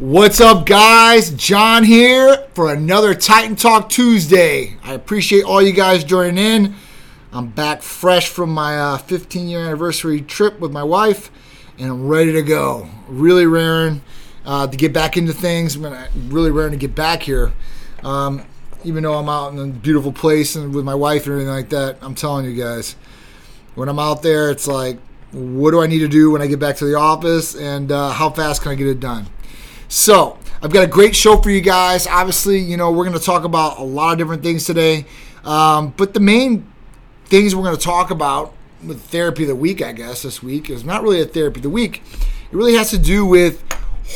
What's up, guys? John here for another Titan Talk Tuesday. I appreciate all you guys joining in. I'm back fresh from my uh, 15 year anniversary trip with my wife, and I'm ready to go. Really raring uh, to get back into things. I'm really raring to get back here. Um, even though I'm out in a beautiful place and with my wife and everything like that, I'm telling you guys, when I'm out there, it's like, what do I need to do when I get back to the office, and uh, how fast can I get it done? So, I've got a great show for you guys. Obviously, you know, we're going to talk about a lot of different things today. Um, but the main things we're going to talk about with therapy of the week, I guess, this week is not really a therapy of the week. It really has to do with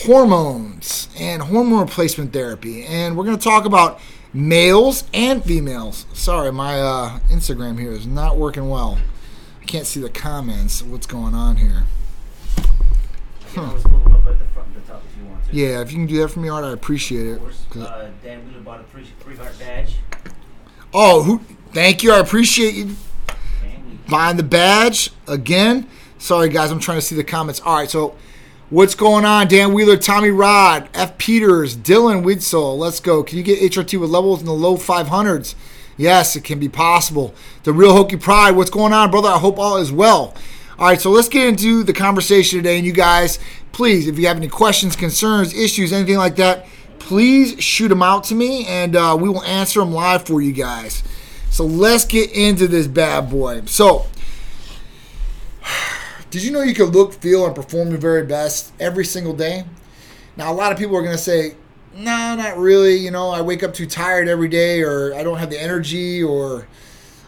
hormones and hormone replacement therapy. And we're going to talk about males and females. Sorry, my uh, Instagram here is not working well. I can't see the comments. What's going on here? Huh. Top if you want to. Yeah, if you can do that for me, Art, I appreciate it. Of course. Uh, Dan Wheeler bought a three heart badge. Oh, who? Thank you. I appreciate you buying the badge again. Sorry, guys, I'm trying to see the comments. All right, so what's going on? Dan Wheeler, Tommy Rod, F. Peters, Dylan Widsole. Let's go. Can you get HRT with levels in the low 500s? Yes, it can be possible. The Real Hokey Pride, what's going on, brother? I hope all is well. All right, so let's get into the conversation today. And you guys, please, if you have any questions, concerns, issues, anything like that, please shoot them out to me and uh, we will answer them live for you guys. So let's get into this bad boy. So, did you know you can look, feel, and perform your very best every single day? Now, a lot of people are going to say, no, nah, not really. You know, I wake up too tired every day, or I don't have the energy, or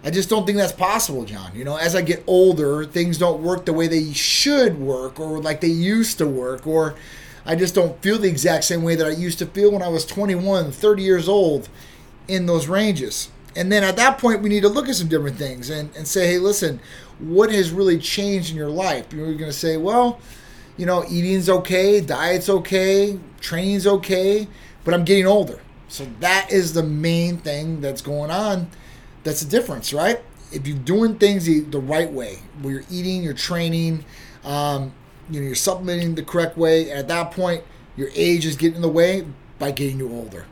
I just don't think that's possible, John. You know, as I get older, things don't work the way they should work or like they used to work, or I just don't feel the exact same way that I used to feel when I was 21, 30 years old in those ranges. And then at that point, we need to look at some different things and, and say, hey, listen, what has really changed in your life? You're going to say, well, you know, eating's okay, diet's okay, training's okay, but I'm getting older. So that is the main thing that's going on that's the difference, right? If you're doing things the, the right way, where you're eating, you're training, um, you know, you're supplementing the correct way, at that point, your age is getting in the way by getting you older.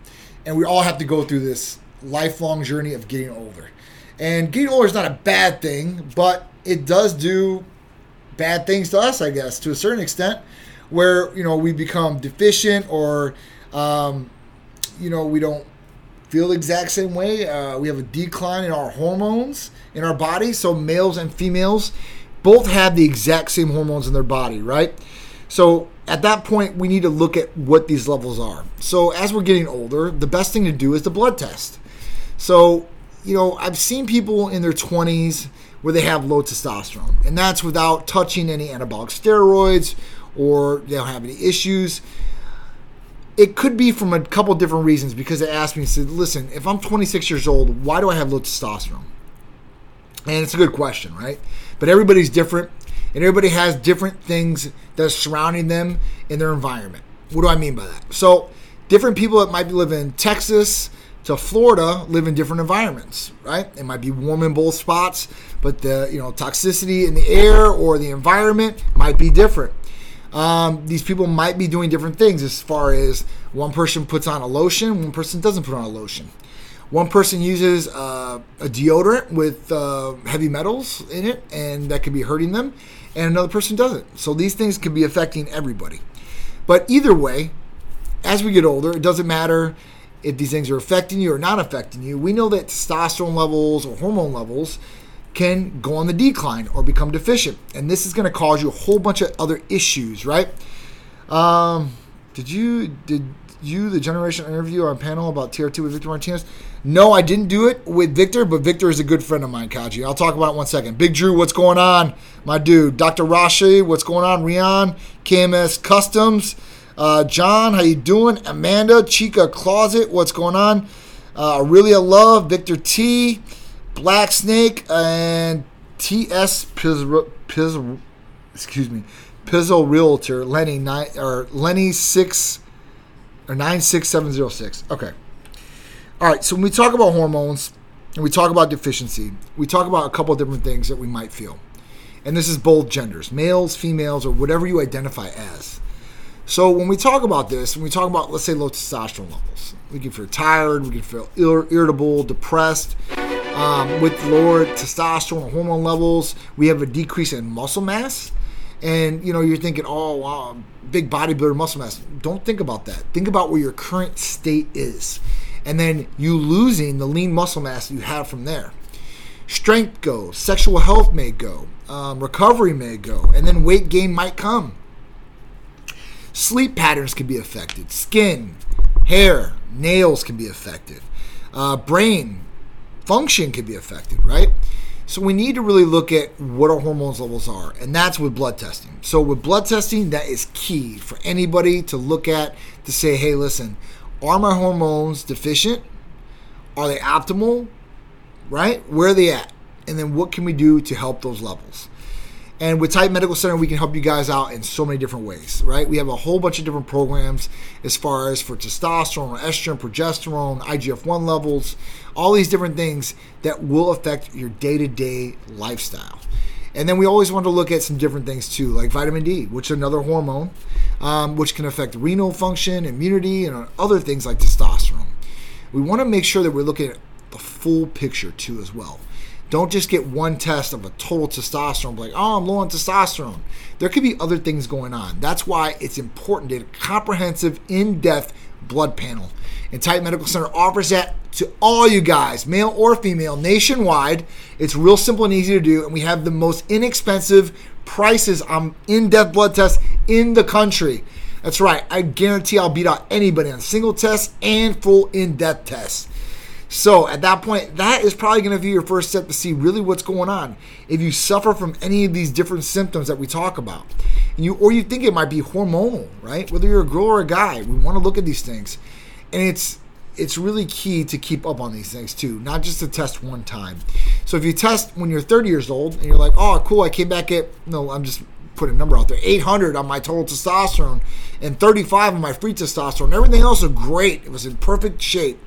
And we all have to go through this lifelong journey of getting older. And getting older is not a bad thing, but it does do bad things to us, I guess, to a certain extent, where you know we become deficient or um, you know we don't feel the exact same way. Uh, we have a decline in our hormones in our body. So males and females both have the exact same hormones in their body, right? So at that point, we need to look at what these levels are. So as we're getting older, the best thing to do is the blood test. So, you know, I've seen people in their 20s where they have low testosterone, and that's without touching any anabolic steroids or they don't have any issues it could be from a couple different reasons because they asked me, said, listen, if I'm 26 years old, why do I have low testosterone? And it's a good question, right? But everybody's different, and everybody has different things that are surrounding them in their environment. What do I mean by that? So, different people that might be living in Texas to Florida live in different environments, right? It might be warm in both spots, but the you know toxicity in the air or the environment might be different um, these people might be doing different things as far as one person puts on a lotion, one person doesn't put on a lotion. One person uses uh, a deodorant with uh, heavy metals in it, and that could be hurting them, and another person doesn't. So these things can be affecting everybody. But either way, as we get older, it doesn't matter if these things are affecting you or not affecting you. We know that testosterone levels or hormone levels can go on the decline or become deficient. And this is going to cause you a whole bunch of other issues, right? Um, did you did you the generation interview our panel about tier two with Victor Martinez? No, I didn't do it with Victor, but Victor is a good friend of mine, Kaji. I'll talk about it one second. Big Drew, what's going on, my dude? Dr. Rashi, what's going on? Rian, KMS Customs, uh, John, how you doing? Amanda, Chica Closet, what's going on? Uh, Aurelia Love, Victor T. Black Snake and T.S. Piz, Piz, excuse me, Pizzle Realtor, Lenny nine or Lenny six or nine six seven zero six. Okay. All right. So when we talk about hormones and we talk about deficiency, we talk about a couple different things that we might feel, and this is both genders, males, females, or whatever you identify as. So when we talk about this, when we talk about let's say low testosterone levels, we can feel tired, we can feel ir- irritable, depressed. Um, with lower testosterone hormone levels, we have a decrease in muscle mass. And you know, you're thinking, oh wow, big bodybuilder muscle mass. Don't think about that. Think about where your current state is. And then you losing the lean muscle mass you have from there. Strength goes, sexual health may go, um, recovery may go, and then weight gain might come. Sleep patterns can be affected, skin, hair, nails can be affected, uh, brain function could be affected, right? So we need to really look at what our hormones levels are, and that's with blood testing. So with blood testing, that is key for anybody to look at to say, hey, listen, are my hormones deficient? Are they optimal? Right? Where are they at? And then what can we do to help those levels? And with Titan Medical Center, we can help you guys out in so many different ways, right? We have a whole bunch of different programs as far as for testosterone, estrogen, progesterone, IGF 1 levels, all these different things that will affect your day to day lifestyle. And then we always want to look at some different things too, like vitamin D, which is another hormone, um, which can affect renal function, immunity, and other things like testosterone. We want to make sure that we're looking at the full picture too, as well. Don't just get one test of a total testosterone, like, oh, I'm low on testosterone. There could be other things going on. That's why it's important to get a comprehensive, in depth blood panel. And Titan Medical Center offers that to all you guys, male or female, nationwide. It's real simple and easy to do, and we have the most inexpensive prices on in depth blood tests in the country. That's right, I guarantee I'll beat out anybody on single tests and full in depth tests. So at that point, that is probably going to be your first step to see really what's going on. If you suffer from any of these different symptoms that we talk about, and you or you think it might be hormonal, right? Whether you're a girl or a guy, we want to look at these things, and it's it's really key to keep up on these things too, not just to test one time. So if you test when you're 30 years old and you're like, oh, cool, I came back at no, I'm just putting a number out there, 800 on my total testosterone and 35 on my free testosterone. Everything else was great. It was in perfect shape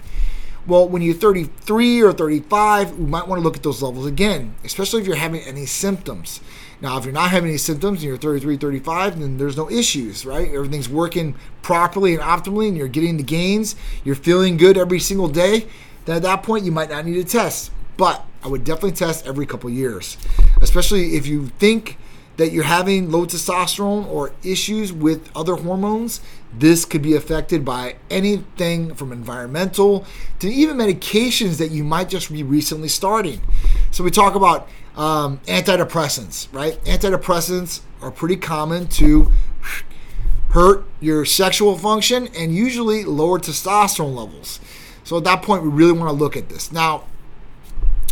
well, when you're 33 or 35, we might want to look at those levels again, especially if you're having any symptoms. Now, if you're not having any symptoms and you're 33, 35, then there's no issues, right? Everything's working properly and optimally, and you're getting the gains, you're feeling good every single day, then at that point, you might not need a test. But I would definitely test every couple years, especially if you think that you're having low testosterone or issues with other hormones, this could be affected by anything from environmental to even medications that you might just be recently starting. So we talk about um, antidepressants, right? Antidepressants are pretty common to hurt your sexual function and usually lower testosterone levels. So at that point, we really want to look at this. Now,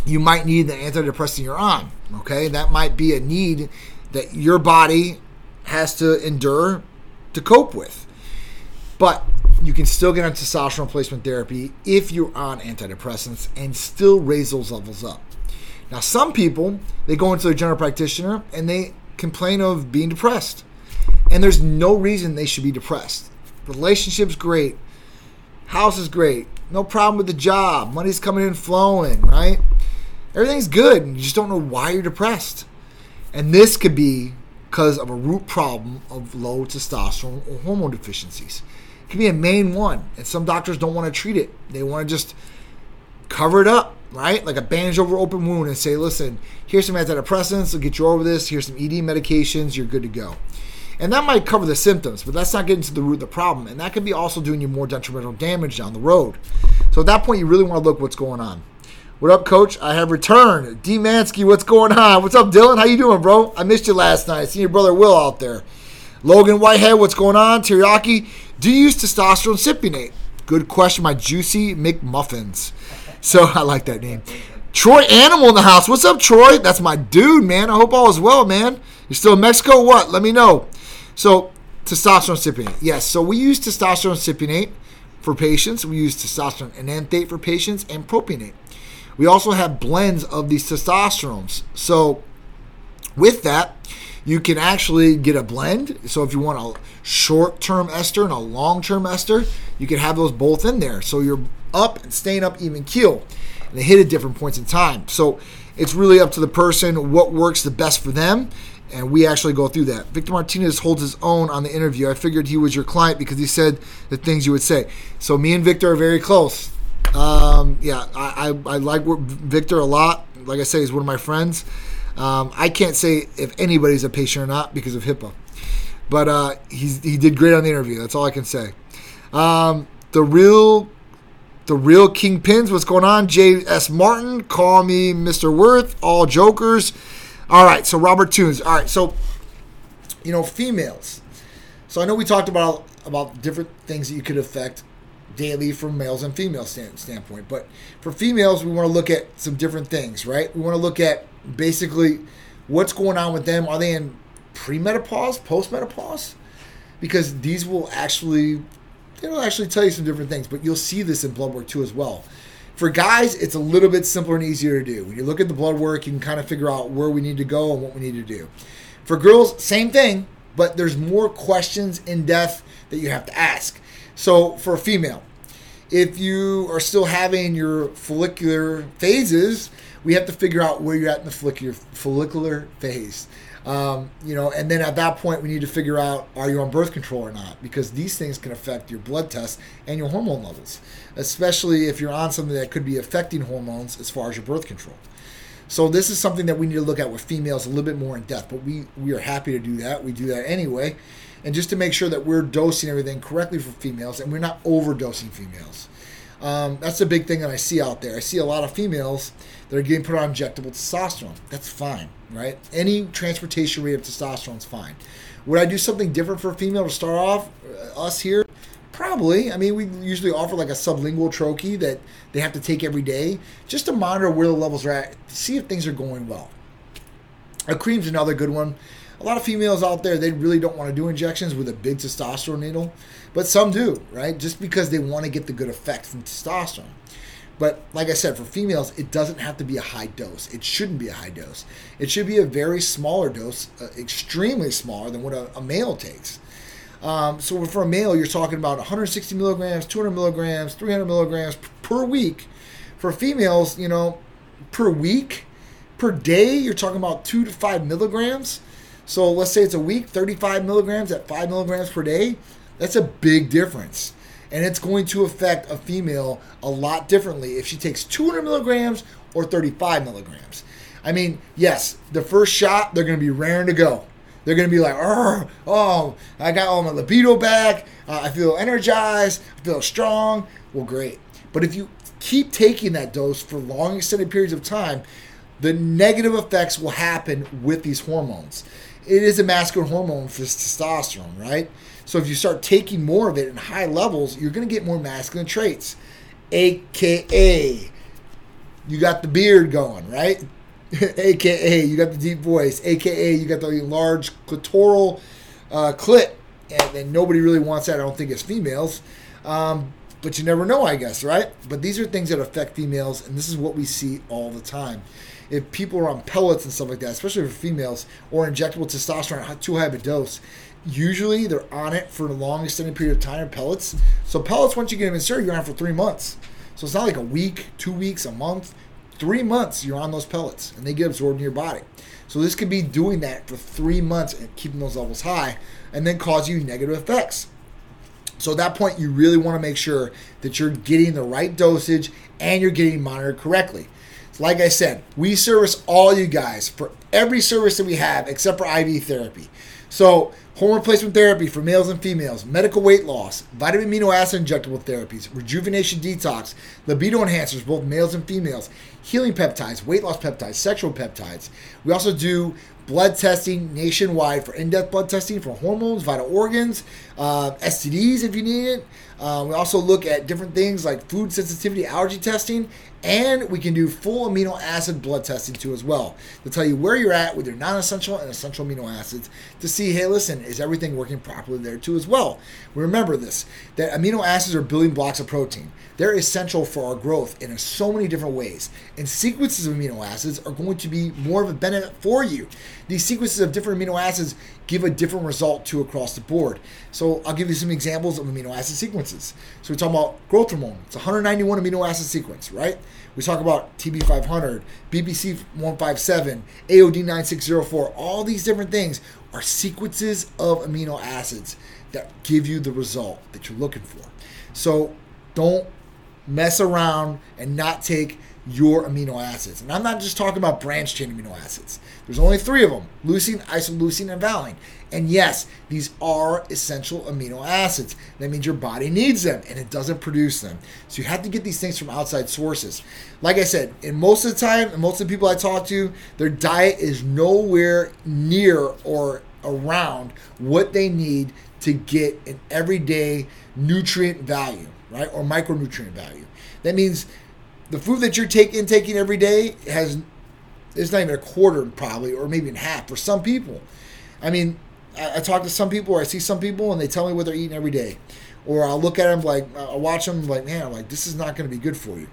you might need the antidepressant you're on. Okay, that might be a need that your body has to endure to cope with. But you can still get on testosterone replacement therapy if you're on antidepressants and still raise those levels up. Now, some people, they go into their general practitioner and they complain of being depressed. And there's no reason they should be depressed. Relationship's great, house is great, no problem with the job, money's coming in flowing, right? Everything's good. and You just don't know why you're depressed. And this could be because of a root problem of low testosterone or hormone deficiencies. It could be a main one, and some doctors don't want to treat it. They want to just cover it up, right? Like a bandage over open wound and say, listen, here's some antidepressants, will get you over this. Here's some ED medications, you're good to go. And that might cover the symptoms, but that's not getting to the root of the problem. And that could be also doing you more detrimental damage down the road. So at that point, you really want to look what's going on. What up, Coach? I have returned. D Mansky, what's going on? What's up, Dylan? How you doing, bro? I missed you last night. I seen your brother Will out there. Logan Whitehead, what's going on? Teriyaki, do you use testosterone cypionate? Good question, my juicy McMuffins. So I like that name. Troy Animal in the house. What's up, Troy? That's my dude, man. I hope all is well, man. You're still in Mexico? What? Let me know. So, testosterone cypionate. Yes, so we use testosterone cypionate for patients. We use testosterone enanthate for patients and propionate. We also have blends of these testosterones. So with that, you can actually get a blend. So if you want a short-term ester and a long-term ester, you can have those both in there. So you're up and staying up even keel. And they hit at different points in time. So it's really up to the person what works the best for them and we actually go through that. Victor Martinez holds his own on the interview. I figured he was your client because he said the things you would say. So me and Victor are very close. Um, yeah, I, I, I like Victor a lot. Like I say, he's one of my friends. Um, I can't say if anybody's a patient or not because of HIPAA, but uh, he did great on the interview. That's all I can say. Um, the real the real kingpins. What's going on? J.S. Martin, call me Mr. Worth. All jokers. All right, so Robert Tunes. All right, so you know females. So I know we talked about about different things that you could affect daily from males and female stand, standpoint, but for females, we want to look at some different things, right? We want to look at basically what's going on with them. Are they in premenopause, postmenopause? Because these will actually it'll actually tell you some different things, but you'll see this in blood work too as well. For guys, it's a little bit simpler and easier to do. When you look at the blood work, you can kind of figure out where we need to go and what we need to do. For girls, same thing, but there's more questions in depth that you have to ask. So for a female, if you are still having your follicular phases, we have to figure out where you're at in the follicular follicular phase. Um, you know, and then at that point, we need to figure out are you on birth control or not, because these things can affect your blood tests and your hormone levels, especially if you're on something that could be affecting hormones as far as your birth control. So this is something that we need to look at with females a little bit more in depth, but we we are happy to do that. We do that anyway, and just to make sure that we're dosing everything correctly for females and we're not overdosing females. Um, that's the big thing that I see out there. I see a lot of females that are getting put on injectable testosterone. That's fine, right? Any transportation rate of testosterone is fine. Would I do something different for a female to start off? Uh, us here? Probably. I mean, we usually offer like a sublingual troche that they have to take every day just to monitor where the levels are at, see if things are going well. A cream's another good one. A lot of females out there, they really don't want to do injections with a big testosterone needle, but some do, right? Just because they want to get the good effect from testosterone. But like I said, for females, it doesn't have to be a high dose. It shouldn't be a high dose. It should be a very smaller dose, uh, extremely smaller than what a, a male takes. Um, so for a male, you're talking about 160 milligrams, 200 milligrams, 300 milligrams per week. For females, you know, per week, per day, you're talking about two to five milligrams. So let's say it's a week, 35 milligrams at five milligrams per day. That's a big difference and it's going to affect a female a lot differently if she takes 200 milligrams or 35 milligrams. I mean, yes, the first shot they're going to be raring to go. They're going to be like, oh, I got all my libido back. Uh, I feel energized. I feel strong. Well, great. But if you keep taking that dose for long extended periods of time, the negative effects will happen with these hormones. It is a masculine hormone for testosterone, right? So if you start taking more of it in high levels, you're going to get more masculine traits, aka you got the beard going, right? aka you got the deep voice, aka you got the large clitoral uh, clit, and, nobody really wants that. I don't think as females. Um, but you never know, I guess, right? But these are things that affect females, and this is what we see all the time. If people are on pellets and stuff like that, especially for females, or injectable testosterone at too high of a dose, usually they're on it for a long extended period of time pellets. So pellets, once you get them inserted, you're on for three months. So it's not like a week, two weeks, a month. Three months you're on those pellets and they get absorbed in your body. So this could be doing that for three months and keeping those levels high and then cause you negative effects. So at that point, you really want to make sure that you're getting the right dosage and you're getting monitored correctly. Like I said, we service all you guys for every service that we have except for IV therapy. So hormone replacement therapy for males and females, medical weight loss, vitamin amino acid injectable therapies, rejuvenation detox, libido enhancers, both males and females, healing peptides, weight loss peptides, sexual peptides. We also do blood testing nationwide for in-depth blood testing for hormones, vital organs, uh, STDs if you need it. Uh, we also look at different things like food sensitivity allergy testing and we can do full amino acid blood testing too as well to tell you where you're at with your non-essential and essential amino acids to see, hey, listen, is everything working properly there too as well? Remember this, that amino acids are building blocks of protein. They're essential for our growth in so many different ways. And sequences of amino acids are going to be more of a benefit for you. these sequences of different amino acids give a different result to across the board. So I'll give you some examples of amino acid sequences. So we're talking about growth hormone. It's 191 amino acid sequence, right? We talk about TB500, BPC157, AOD9604. All these different things are sequences of amino acids that give you the result that you're looking for. So don't mess around and not take your amino acids. And I'm not just talking about branch chain amino acids. There's only three of them leucine, isoleucine, and valine. And yes, these are essential amino acids. That means your body needs them and it doesn't produce them. So you have to get these things from outside sources. Like I said, in most of the time, and most of the people I talk to, their diet is nowhere near or around what they need to get an everyday nutrient value, right? Or micronutrient value. That means the food that you're taking every day has it's not even a quarter probably or maybe in half for some people. I mean I, I, talk to some people or i see some people and they tell me what they're eating every day. Or i'll look at them like i'll watch them like man i'm like this is not going to be good for you.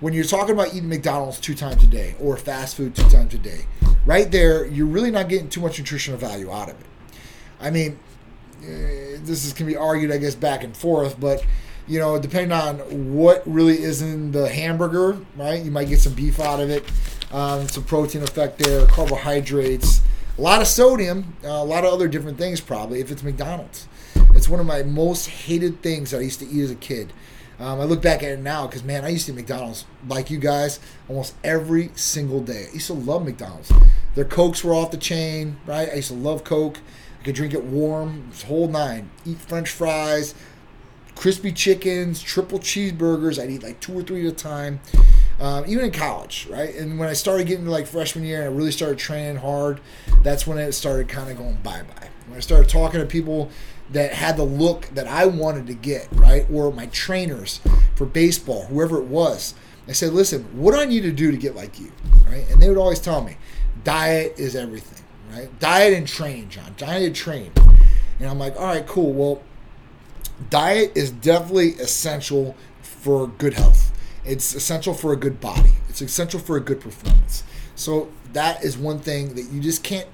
When you're talking about eating mcdonald's two times a day or fast food two times a day right there you're really not getting too much nutritional value out of it. I mean eh, this is can be argued i guess back and forth but you know, depending on what really is in the hamburger, right? You might get some beef out of it, um, some protein effect there, carbohydrates, a lot of sodium, uh, a lot of other different things probably if it's McDonald's. It's one of my most hated things that I used to eat as a kid. Um, I look back at it now because man, I used to eat McDonald's like you guys almost every single day. I used to love McDonald's. Their cokes were off the chain, right? I used to love Coke. I could drink it warm, whole nine. Eat French fries, crispy chickens, triple cheeseburgers. I'd eat like two or three at a time, um, even in college, right? And when I started getting to like freshman year and I really started training hard, that's when it started kind of going bye bye. When I started talking to people that had the look that I wanted to get, right? Or my trainers for baseball, whoever it was. I said, listen, what do I need to do to get like you, right? And they would always tell me, diet is everything, right? Diet and train, John. Diet and train. And I'm like, all right, cool. Well, diet is definitely essential for good health. It's essential for a good body. It's essential for a good performance. So that is one thing that you just can't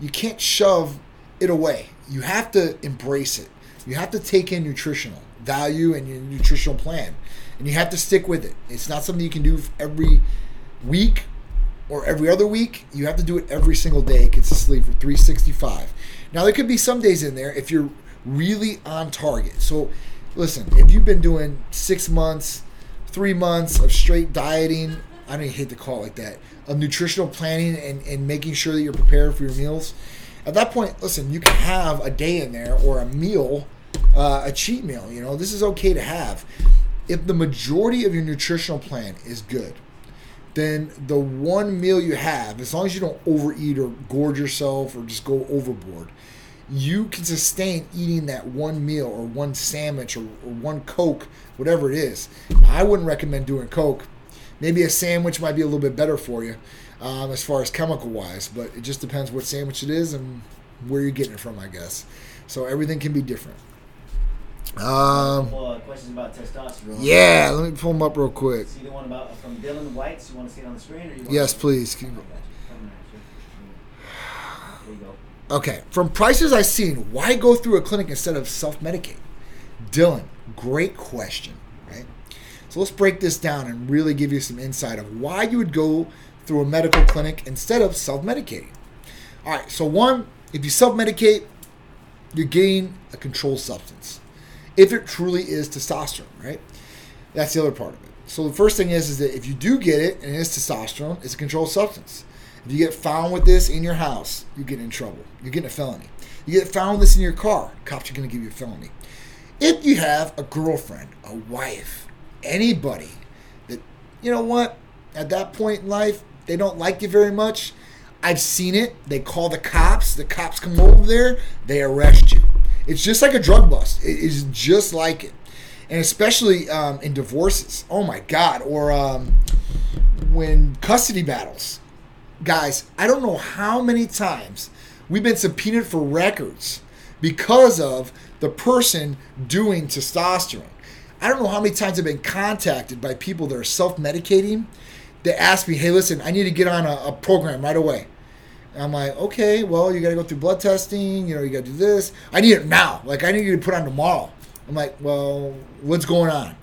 you can't shove it away. You have to embrace it. You have to take in nutritional value and your nutritional plan, and you have to stick with it. It's not something you can do every week or every other week. You have to do it every single day consistently for 365. Now there could be some days in there if you're really on target. So, listen, if you've been doing six months, three months of straight dieting, I don't even hate to call it like that, of nutritional planning and, and making sure that you're prepared for your meals, at that point, listen, you can have a day in there or a meal, uh, a cheat meal. You know, this is okay to have. If the majority of your nutritional plan is good, then the one meal you have, as long as you don't overeat or gorge yourself or just go overboard, you can sustain eating that one meal or one sandwich or, or one Coke, whatever it is. I wouldn't recommend doing Coke. Maybe a sandwich might be a little bit better for you um, as far as chemical wise, but it just depends what sandwich it is and where you're getting it from, I guess. So everything can be different. Um, uh, questions about testosterone. Yeah, let me pull them up real quick. See the one about from Dylan White. You want to see it on the screen, or you? yes, please. Okay, from prices I've seen, why go through a clinic instead of self medicate? Dylan, great question, right? So let's break this down and really give you some insight of why you would go through a medical clinic instead of self medicating. All right, so one, if you self medicate, you gain a controlled substance. If it truly is testosterone, right? That's the other part of it. So the first thing is, is that if you do get it and it is testosterone, it's a controlled substance. If you get found with this in your house, you get in trouble. You're getting a felony. You get found with this in your car, cops are going to give you a felony. If you have a girlfriend, a wife, anybody that, you know what, at that point in life, they don't like you very much, I've seen it. They call the cops. The cops come over there. They arrest you. It's just like a drug bust. It is just like it, and especially um, in divorces. Oh my God! Or um, when custody battles guys, I don't know how many times we've been subpoenaed for records because of the person doing testosterone. I don't know how many times I've been contacted by people that are self medicating that ask me, hey, listen, I need to get on a, a, program right away. I'm like, okay, well, you got to go through blood testing. You know, you got to do this. I need it now. Like, I need you to put on tomorrow. I'm like, well, what's going on?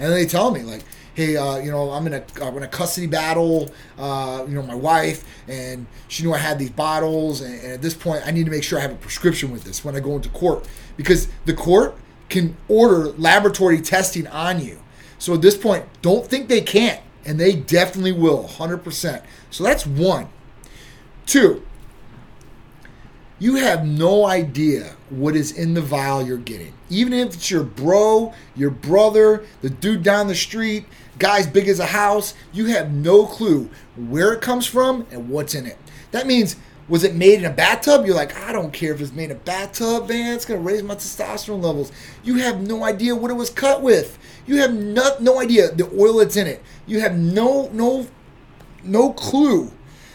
And then they tell me, like, hey, uh, you know, I'm in a in a custody battle. Uh, you know, my wife, and she knew I had these bottles, and, and at this point, I need to make sure I have a prescription with this when I go into court because the court can order laboratory testing on you. So at this point, don't think they can't, and they definitely will, 100%. So that's one. Two, you have no idea what is in the vial you're getting. Even if it's your bro, your brother, the dude down the street, guy's big as a house, you have no clue where it comes from and what's in it. That means, was it made in a bathtub? You're like, I don't care if it's made in a bathtub, man. It's going to raise my testosterone levels. You have no idea what it was cut with. You have no, no idea the oil that's in it. You have no, no, no clue.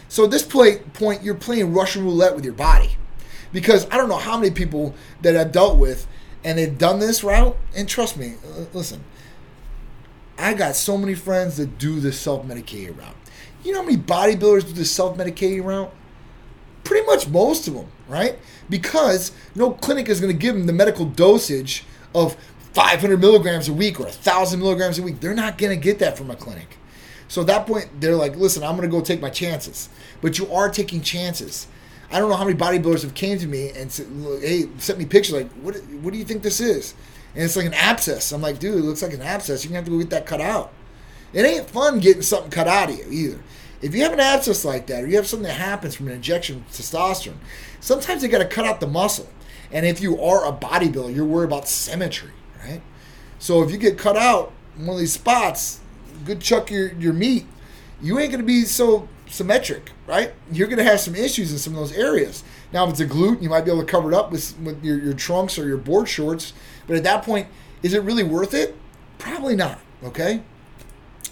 So at this point, you're playing Russian roulette with your body because I don't know how many people that I've dealt with and they've done this route. And trust me, listen, I got so many friends that do the self medicated route. You know how many bodybuilders do the self medicated route? Pretty much most of them, right? Because no clinic is going to give them the medical dosage of 500 milligrams a week or 1,000 milligrams a week. They're not going to get that from a clinic. So at that point, they're like, listen, I'm going to go take my chances. But you are taking chances. I don't know how many bodybuilders have came to me and said, "Hey, sent me pictures like, what? What do you think this is?" And it's like an abscess. I'm like, dude, it looks like an abscess. You're gonna have to go get that cut out. It ain't fun getting something cut out of you either. If you have an abscess like that, or you have something that happens from an injection of testosterone, sometimes they got to cut out the muscle. And if you are a bodybuilder, you're worried about symmetry, right? So if you get cut out in one of these spots, good chuck your your meat, you ain't gonna be so symmetric, right? You're going to have some issues in some of those areas. Now, if it's a glute, you might be able to cover it up with, with your, your trunks or your board shorts. But at that point, is it really worth it? Probably not, okay?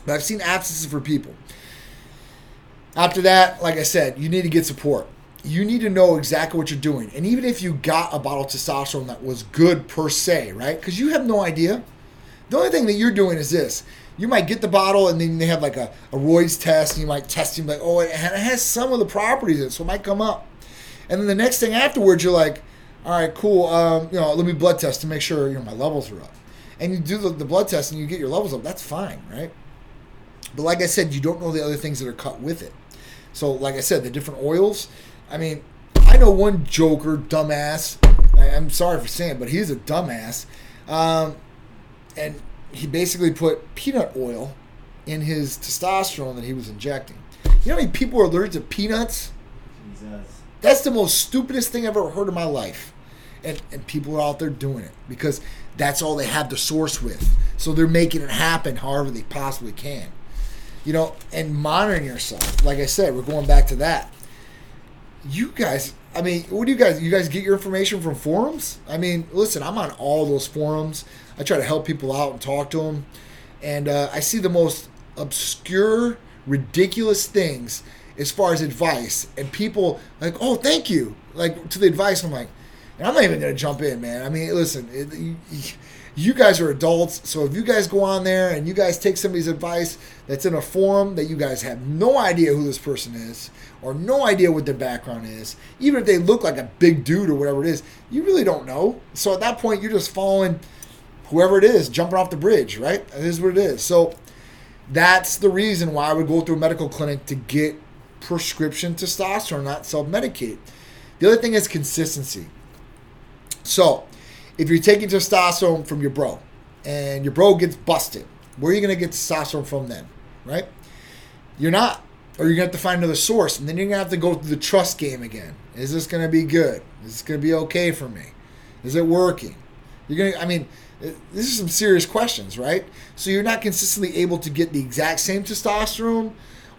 But I've seen abscesses for people. After that, like I said, you need to get support. You need to know exactly what you're doing. And even if you got a bottle of testosterone that was good per se, right? Because you have no idea. The only thing that you're doing is this you might get the bottle and then they have like a, a Roy's test and you might test him like, oh, it has some of the properties in it, so it might come up. And then the next thing afterwards, you're like, all right, cool. Um, you know, let me blood test to make sure you know my levels are up. And you do the, the blood test and you get your levels up. That's fine, right? But like I said, you don't know the other things that are cut with it. So, like I said, the different oils. I mean, I know one joker, dumbass. I, am sorry for saying, it, but he's a dumbass. Um, and he basically put peanut oil in his testosterone that he was injecting. You know how many people are allergic to peanuts? Jesus. That's the most stupidest thing I've ever heard in my life. And, and people are out there doing it because that's all they have the source with. So they're making it happen however they possibly can. You know, and monitoring yourself. Like I said, we're going back to that. You guys, I mean, what do you guys? You guys get your information from forums? I mean, listen, I'm on all those forums. I try to help people out and talk to them, and uh, I see the most obscure, ridiculous things as far as advice, and people like, "Oh, thank you," like to the advice. I'm like, and I'm not even gonna jump in, man. I mean, listen, it, you, you guys are adults, so if you guys go on there and you guys take somebody's advice that's in a forum that you guys have no idea who this person is or no idea what their background is, even if they look like a big dude or whatever it is, you really don't know. So at that point, you're just following whoever it is jumping off the bridge, right? It is what it is. So that's the reason why I would go through a medical clinic to get prescription testosterone, not self medicate. The other thing is consistency. So if you're taking testosterone from your bro and your bro gets busted, where are you going to get testosterone from then, right? You're not. Or you're going to have to find another source, and then you're going to have to go through the trust game again. Is this going to be good? Is this going to be okay for me? Is it working? You're going to, I mean, this is some serious questions, right? So you're not consistently able to get the exact same testosterone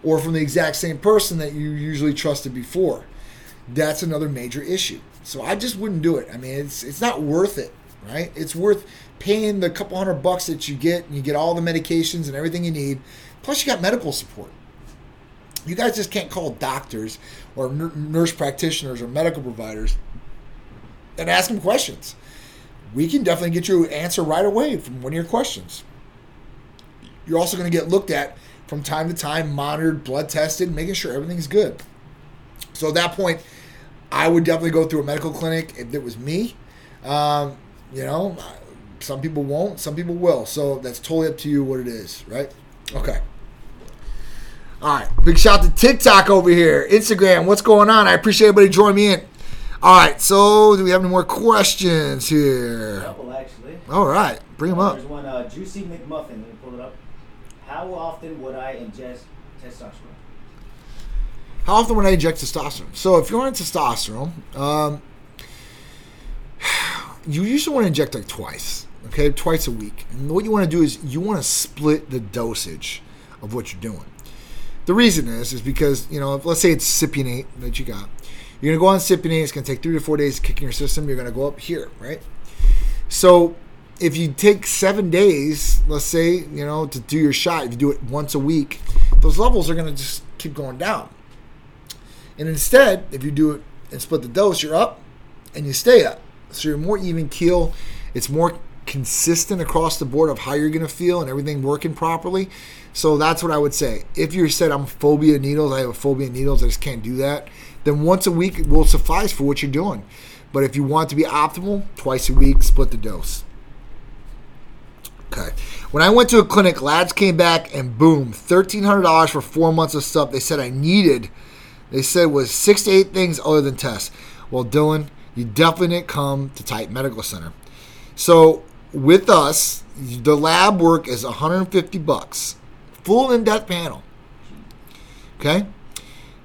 or from the exact same person that you usually trusted before. That's another major issue. So I just wouldn't do it. I mean, it's it's not worth it, right? It's worth paying the couple hundred bucks that you get and you get all the medications and everything you need. Plus you got medical support. You guys just can't call doctors or nurse practitioners or medical providers and ask them questions we can definitely get you an answer right away from one of your questions. You're also going to get looked at from time to time, monitored, blood tested, making sure everything's good. So at that point, I would definitely go through a medical clinic if it was me. Um, you know, some people won't, some people will. So that's totally up to you what it is, right? Okay. All right. Big shout to TikTok over here, Instagram. What's going on? I appreciate everybody joining me in. All right. So, do we have any more questions here? couple actually. All right. Bring them up. There's one uh, juicy McMuffin. Let me pull it up. How often would I ingest testosterone? How often would I inject testosterone? So, if you're on testosterone, um, you usually want to inject like twice, okay, twice a week. And what you want to do is you want to split the dosage of what you're doing. The reason is is because you know, let's say it's cypionate that you got, you're gonna go on cypionate. It's gonna take three to four days kicking your system. You're gonna go up here, right? So if you take seven days, let's say you know to do your shot, if you do it once a week, those levels are gonna just keep going down. And instead, if you do it and split the dose, you're up and you stay up. So you're more even keel. It's more consistent across the board of how you're going to feel and everything working properly. So that's what I would say. If you said I'm phobia of needles, I have a phobia of needles, I just can't do that, then once a week will suffice for what you're doing. But if you want to be optimal, twice a week, split the dose. Okay. When I went to a clinic, lads came back and boom, $1,300 for four months of stuff they said I needed. They said was six to eight things other than tests. Well, Dylan, you definitely didn't come to Titan Medical Center. So with us, the lab work is 150 bucks, full in-depth panel. Okay,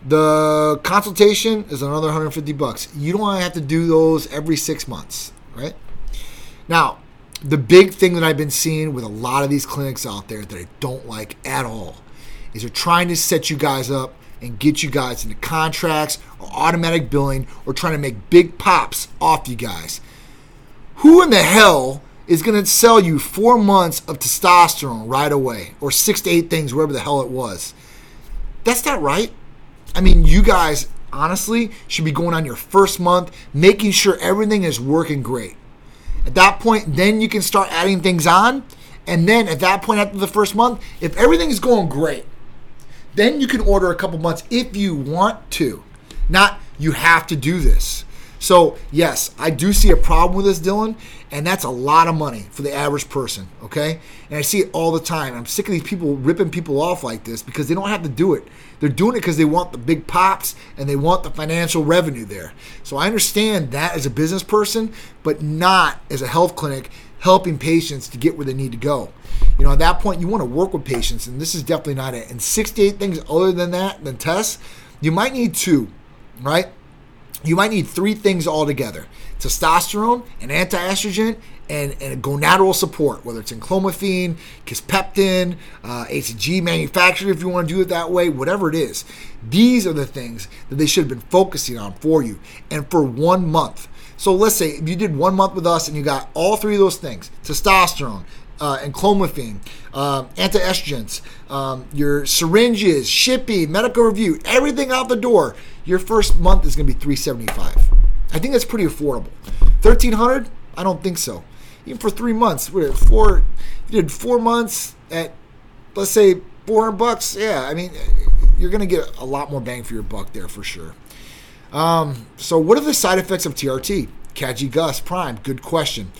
the consultation is another 150 bucks. You don't have to do those every six months, right? Now, the big thing that I've been seeing with a lot of these clinics out there that I don't like at all is they're trying to set you guys up and get you guys into contracts or automatic billing or trying to make big pops off you guys. Who in the hell is going to sell you four months of testosterone right away or six to eight things, wherever the hell it was? That's not right. I mean, you guys honestly should be going on your first month, making sure everything is working great. At that point, then you can start adding things on. And then at that point, after the first month, if everything is going great, then you can order a couple months if you want to. Not you have to do this. So, yes, I do see a problem with this, Dylan, and that's a lot of money for the average person, okay? And I see it all the time. I'm sick of these people ripping people off like this because they don't have to do it. They're doing it because they want the big pops and they want the financial revenue there. So I understand that as a business person, but not as a health clinic helping patients to get where they need to go. You know, at that point, you want to work with patients, and this is definitely not it. And 68 things other than that, than tests, you might need two, right? You might need three things altogether testosterone, an anti estrogen, and, and gonadal support, whether it's enclomiphene, kisspeptin, uh, HCG manufactured if you want to do it that way, whatever it is. These are the things that they should have been focusing on for you and for one month. So let's say if you did one month with us and you got all three of those things testosterone, uh, enclomiphene, um, anti-estrogens, um, your syringes, shipping, medical review, everything out the door. Your first month is going to be 375. I think that's pretty affordable. 1300? I don't think so. Even for three months, what, four, you did four months at, let's say, 400 bucks. Yeah, I mean, you're going to get a lot more bang for your buck there for sure. Um, so, what are the side effects of TRT? Kaji Gus Prime, good question.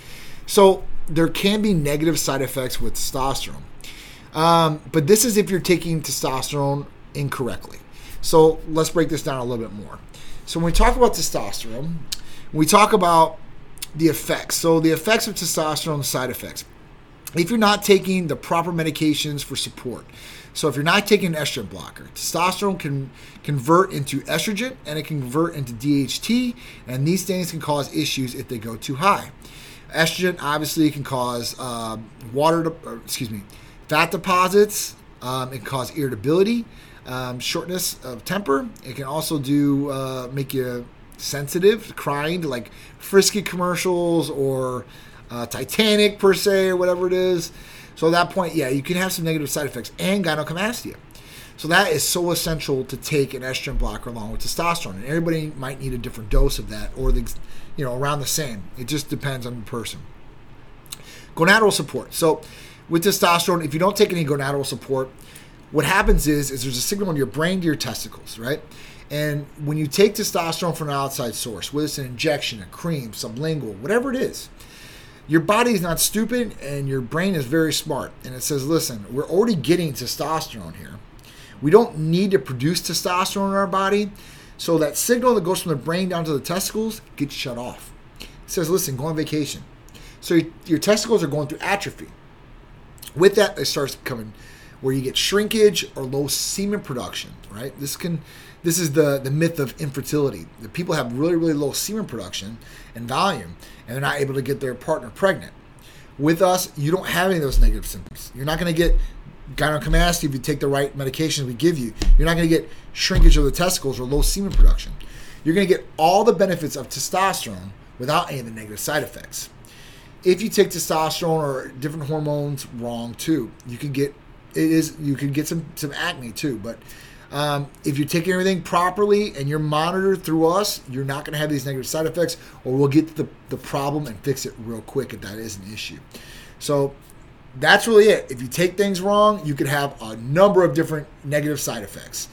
So, there can be negative side effects with testosterone. Um, but this is if you're taking testosterone incorrectly. So let's break this down a little bit more. So when we talk about testosterone, we talk about the effects. So the effects of testosterone, side effects. If you're not taking the proper medications for support, so if you're not taking an estrogen blocker, testosterone can convert into estrogen and it can convert into DHT, and these things can cause issues if they go too high. Estrogen obviously can cause uh, water, to, or, excuse me, fat deposits. Um, it can cause irritability, um, shortness of temper. It can also do uh, make you sensitive, crying to like frisky commercials or uh, Titanic per se or whatever it is. So at that point, yeah, you can have some negative side effects and gynecomastia. So that is so essential to take an estrogen blocker along with testosterone. And everybody might need a different dose of that or the you know, around the same. It just depends on the person. Gonadal support. So with testosterone, if you don't take any gonadal support, what happens is, is there's a signal in your brain to your testicles, right? And when you take testosterone from an outside source, whether it's an injection, a cream, sublingual, whatever it is, your body is not stupid and your brain is very smart. And it says, listen, we're already getting testosterone here. We don't need to produce testosterone in our body. So that signal that goes from the brain down to the testicles gets shut off. It says, listen, go on vacation. So your, your testicles are going through atrophy. With that, it starts becoming where you get shrinkage or low semen production, right? This can this is the the myth of infertility. The people have really really low semen production and volume, and they're not able to get their partner pregnant. With us, you don't have any of those negative symptoms. You're not going to get gynecomastia if you take the right medications we give you. You're not going to get shrinkage of the testicles or low semen production. You're going to get all the benefits of testosterone without any of the negative side effects. If you take testosterone or different hormones wrong too, you can get it is you can get some some acne too. But um, if you're taking everything properly and you're monitored through us, you're not going to have these negative side effects, or we'll get the, the problem and fix it real quick if that is an issue. So that's really it. If you take things wrong, you could have a number of different negative side effects.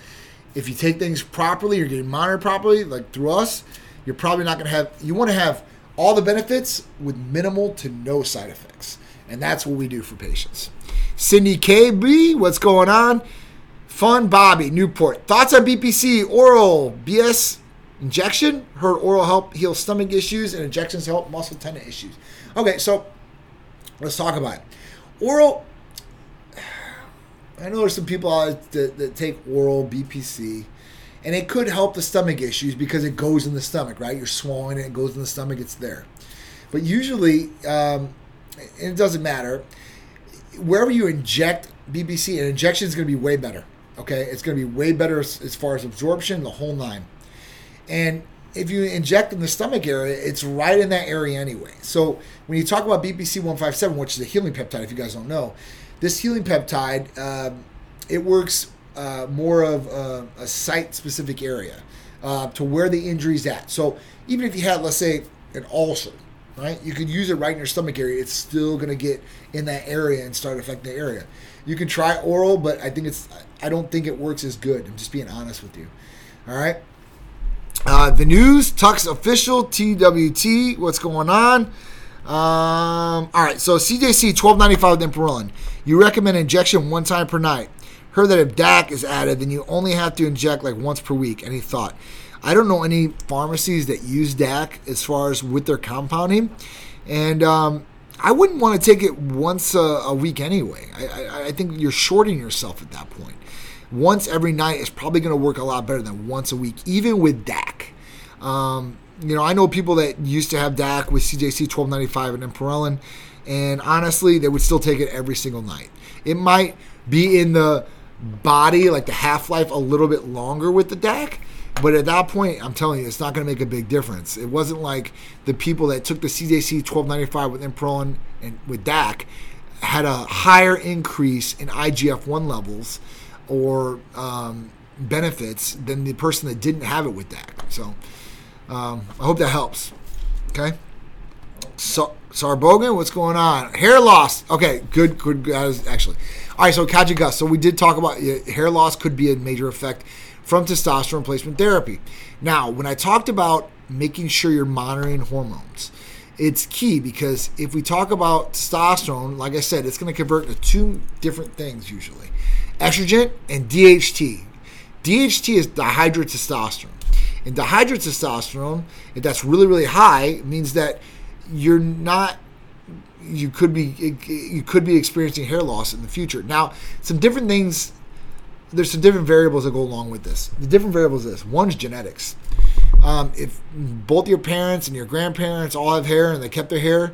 If you take things properly, you're getting monitored properly, like through us, you're probably not going to have. You want to have all the benefits with minimal to no side effects, and that's what we do for patients. Cindy KB, what's going on? Fun Bobby, Newport. Thoughts on BPC, oral, BS injection? Heard oral help heal stomach issues and injections help muscle tendon issues. Okay, so let's talk about it. Oral, I know there's some people out that, that take oral BPC, and it could help the stomach issues because it goes in the stomach, right? You're swallowing it, it goes in the stomach, it's there. But usually, um, it doesn't matter wherever you inject BPC, an injection is going to be way better. Okay, it's going to be way better as, as far as absorption, the whole nine. And if you inject in the stomach area, it's right in that area anyway. So when you talk about BPC 157, which is a healing peptide, if you guys don't know, this healing peptide, um, it works uh, more of a, a site specific area uh, to where the injury is at. So even if you had, let's say, an ulcer, right? You could use it right in your stomach area. It's still going to get in that area and start affecting the area. You can try oral, but I think it's I don't think it works as good. I'm just being honest with you. All right. Uh, the news, Tux official, TWT, what's going on? Um, all right, so CJC 1295 with Ipamorelin. You recommend injection one time per night. Heard that if DAC is added, then you only have to inject like once per week. Any thought? I don't know any pharmacies that use DAC as far as with their compounding, and um, I wouldn't want to take it once a, a week anyway. I, I, I, think you're shorting yourself at that point. Once every night is probably going to work a lot better than once a week, even with DAC. Um, you know, I know people that used to have DAC with CJC 1295 and Ipamorelin, and honestly, they would still take it every single night. It might be in the body, like the half life, a little bit longer with the DAC, but at that point, I'm telling you, it's not going to make a big difference. It wasn't like the people that took the CJC 1295 with Ipamorelin and with DAC had a higher increase in IGF 1 levels or um, benefits than the person that didn't have it with DAC. So um, I hope that helps. Okay. So Sarbogan, what's going on? Hair loss. Okay, good, good. Guys, actually, all right. So Kaji Gus. So we did talk about hair loss could be a major effect from testosterone replacement therapy. Now, when I talked about making sure you're monitoring hormones, it's key because if we talk about testosterone, like I said, it's going to convert to two different things usually estrogen and DHT. DHT is dihydrotestosterone. And dihydrotestosterone, if that's really, really high, means that you're not you could be you could be experiencing hair loss in the future. Now, some different things there's some different variables that go along with this. The different variables is this. One's genetics. Um, if both your parents and your grandparents all have hair and they kept their hair,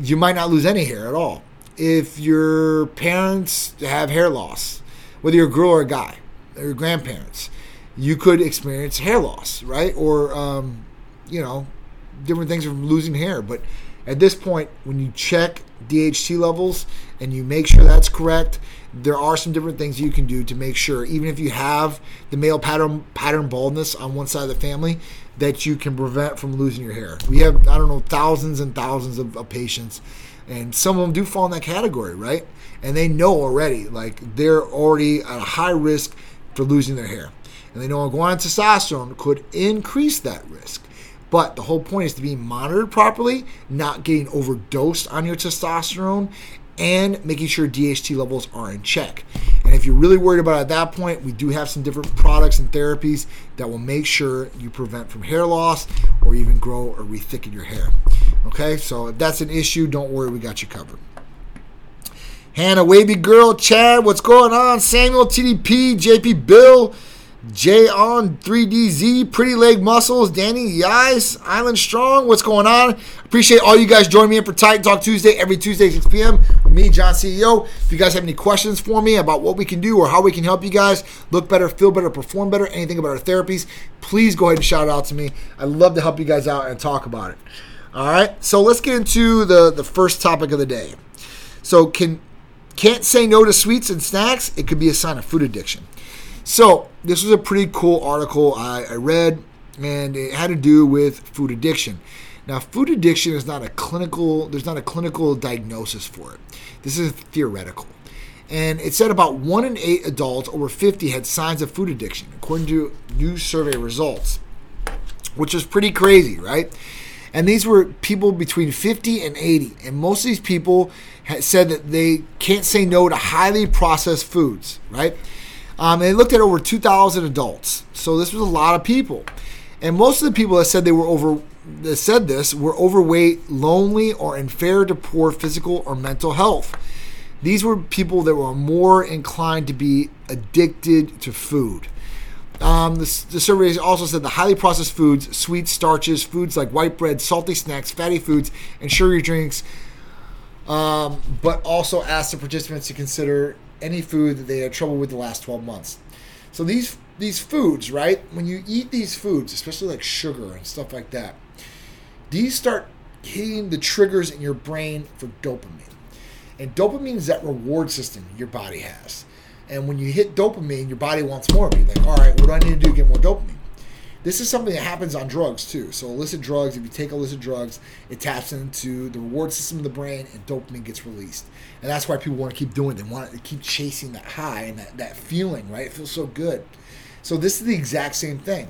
you might not lose any hair at all. If your parents have hair loss, whether you're a girl or a guy, or your grandparents, you could experience hair loss, right? Or, um, you know, different things from losing hair. But at this point, when you check DHT levels and you make sure that's correct, there are some different things you can do to make sure, even if you have the male pattern pattern baldness on one side of the family, that you can prevent from losing your hair. We have I don't know thousands and thousands of, of patients, and some of them do fall in that category, right? And they know already, like they're already at a high risk for losing their hair. And they know going on testosterone could increase that risk. But the whole point is to be monitored properly, not getting overdosed on your testosterone, and making sure DHT levels are in check. And if you're really worried about it at that point, we do have some different products and therapies that will make sure you prevent from hair loss or even grow or rethicken your hair. Okay, so if that's an issue, don't worry, we got you covered. Hannah, Wavy Girl, Chad, what's going on? Samuel, TDP, JP Bill, J on 3DZ, Pretty Leg Muscles, Danny Yais, Island Strong. What's going on? Appreciate all you guys joining me in for Titan Talk Tuesday every Tuesday 6 p.m. with me, John CEO. If you guys have any questions for me about what we can do or how we can help you guys look better, feel better, perform better, anything about our therapies, please go ahead and shout out to me. I'd love to help you guys out and talk about it. All right, so let's get into the the first topic of the day. So can can't say no to sweets and snacks. It could be a sign of food addiction. So, this was a pretty cool article I, I read, and it had to do with food addiction. Now, food addiction is not a clinical, there's not a clinical diagnosis for it. This is theoretical. And it said about one in eight adults over 50 had signs of food addiction, according to new survey results, which is pretty crazy, right? And these were people between 50 and 80. And most of these people had said that they can't say no to highly processed foods, right? Um, they looked at over 2,000 adults. So this was a lot of people. And most of the people that said they were over that said this were overweight, lonely, or in fair to poor physical or mental health. These were people that were more inclined to be addicted to food. Um, the, the survey also said the highly processed foods, sweet starches, foods like white bread, salty snacks, fatty foods, and sugary drinks. Um, but also asked the participants to consider any food that they had trouble with the last 12 months. So these these foods, right? When you eat these foods, especially like sugar and stuff like that, these start hitting the triggers in your brain for dopamine. And dopamine is that reward system your body has. And when you hit dopamine, your body wants more of it. Like, all right, what do I need to do to get more dopamine? This is something that happens on drugs too. So illicit drugs, if you take illicit drugs, it taps into the reward system of the brain and dopamine gets released. And that's why people want to keep doing it. They want to keep chasing that high and that, that feeling, right? It feels so good. So this is the exact same thing.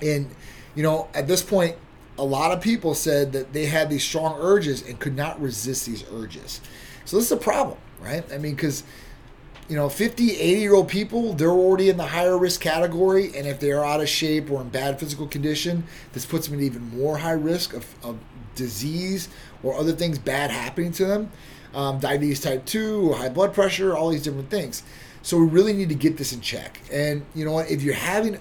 And, you know, at this point, a lot of people said that they had these strong urges and could not resist these urges. So this is a problem, right? I mean, because you know 50 80 year old people they're already in the higher risk category and if they are out of shape or in bad physical condition this puts them at even more high risk of, of disease or other things bad happening to them. Um, diabetes type 2 or high blood pressure all these different things. So we really need to get this in check. And you know what if you're having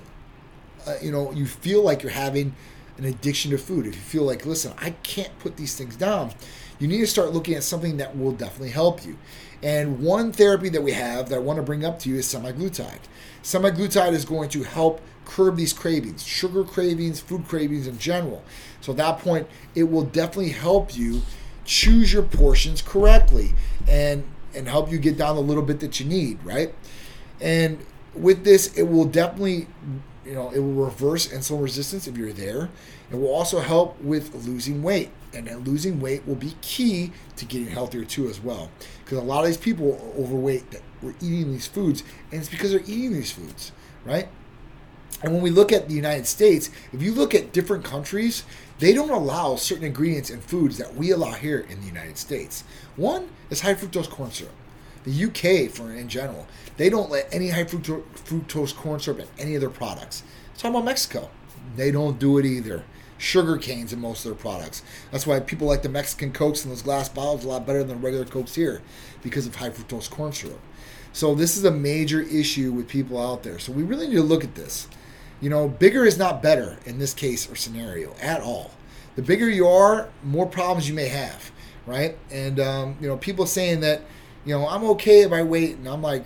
uh, you know you feel like you're having an addiction to food if you feel like listen i can't put these things down you need to start looking at something that will definitely help you and one therapy that we have that I want to bring up to you is semaglutide. Semaglutide is going to help curb these cravings, sugar cravings, food cravings in general. So at that point, it will definitely help you choose your portions correctly and and help you get down the little bit that you need, right? And with this, it will definitely, you know, it will reverse insulin resistance if you're there. It will also help with losing weight and then losing weight will be key to getting healthier too as well. Because a lot of these people are overweight that were eating these foods and it's because they're eating these foods right? And when we look at the united states if you look at different countries they don't allow certain ingredients in foods that we allow here in the united states. One is high fructose corn syrup the uk for in general they don't let any high fructose corn syrup in any of their products talk about mexico they don't do it either sugar canes in most of their products. That's why people like the Mexican Cokes in those glass bottles a lot better than the regular Cokes here because of high fructose corn syrup. So this is a major issue with people out there. So we really need to look at this. You know, bigger is not better in this case or scenario at all. The bigger you are, more problems you may have, right? And um, you know, people saying that, you know, I'm okay if I wait and I'm like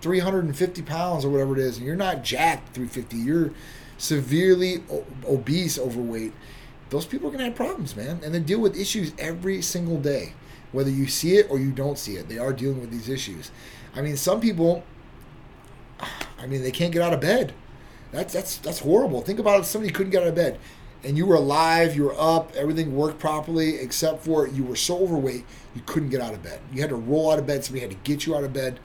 350 pounds or whatever it is, and you're not jacked 350. You're severely obese, overweight, those people are to have problems, man. And they deal with issues every single day. Whether you see it or you don't see it, they are dealing with these issues. I mean, some people, I mean, they can't get out of bed. That's that's that's horrible. Think about if somebody couldn't get out of bed, and you were alive, you were up, everything worked properly, except for you were so overweight you couldn't get out of bed. You had to roll out of bed. Somebody had to get you out of bed.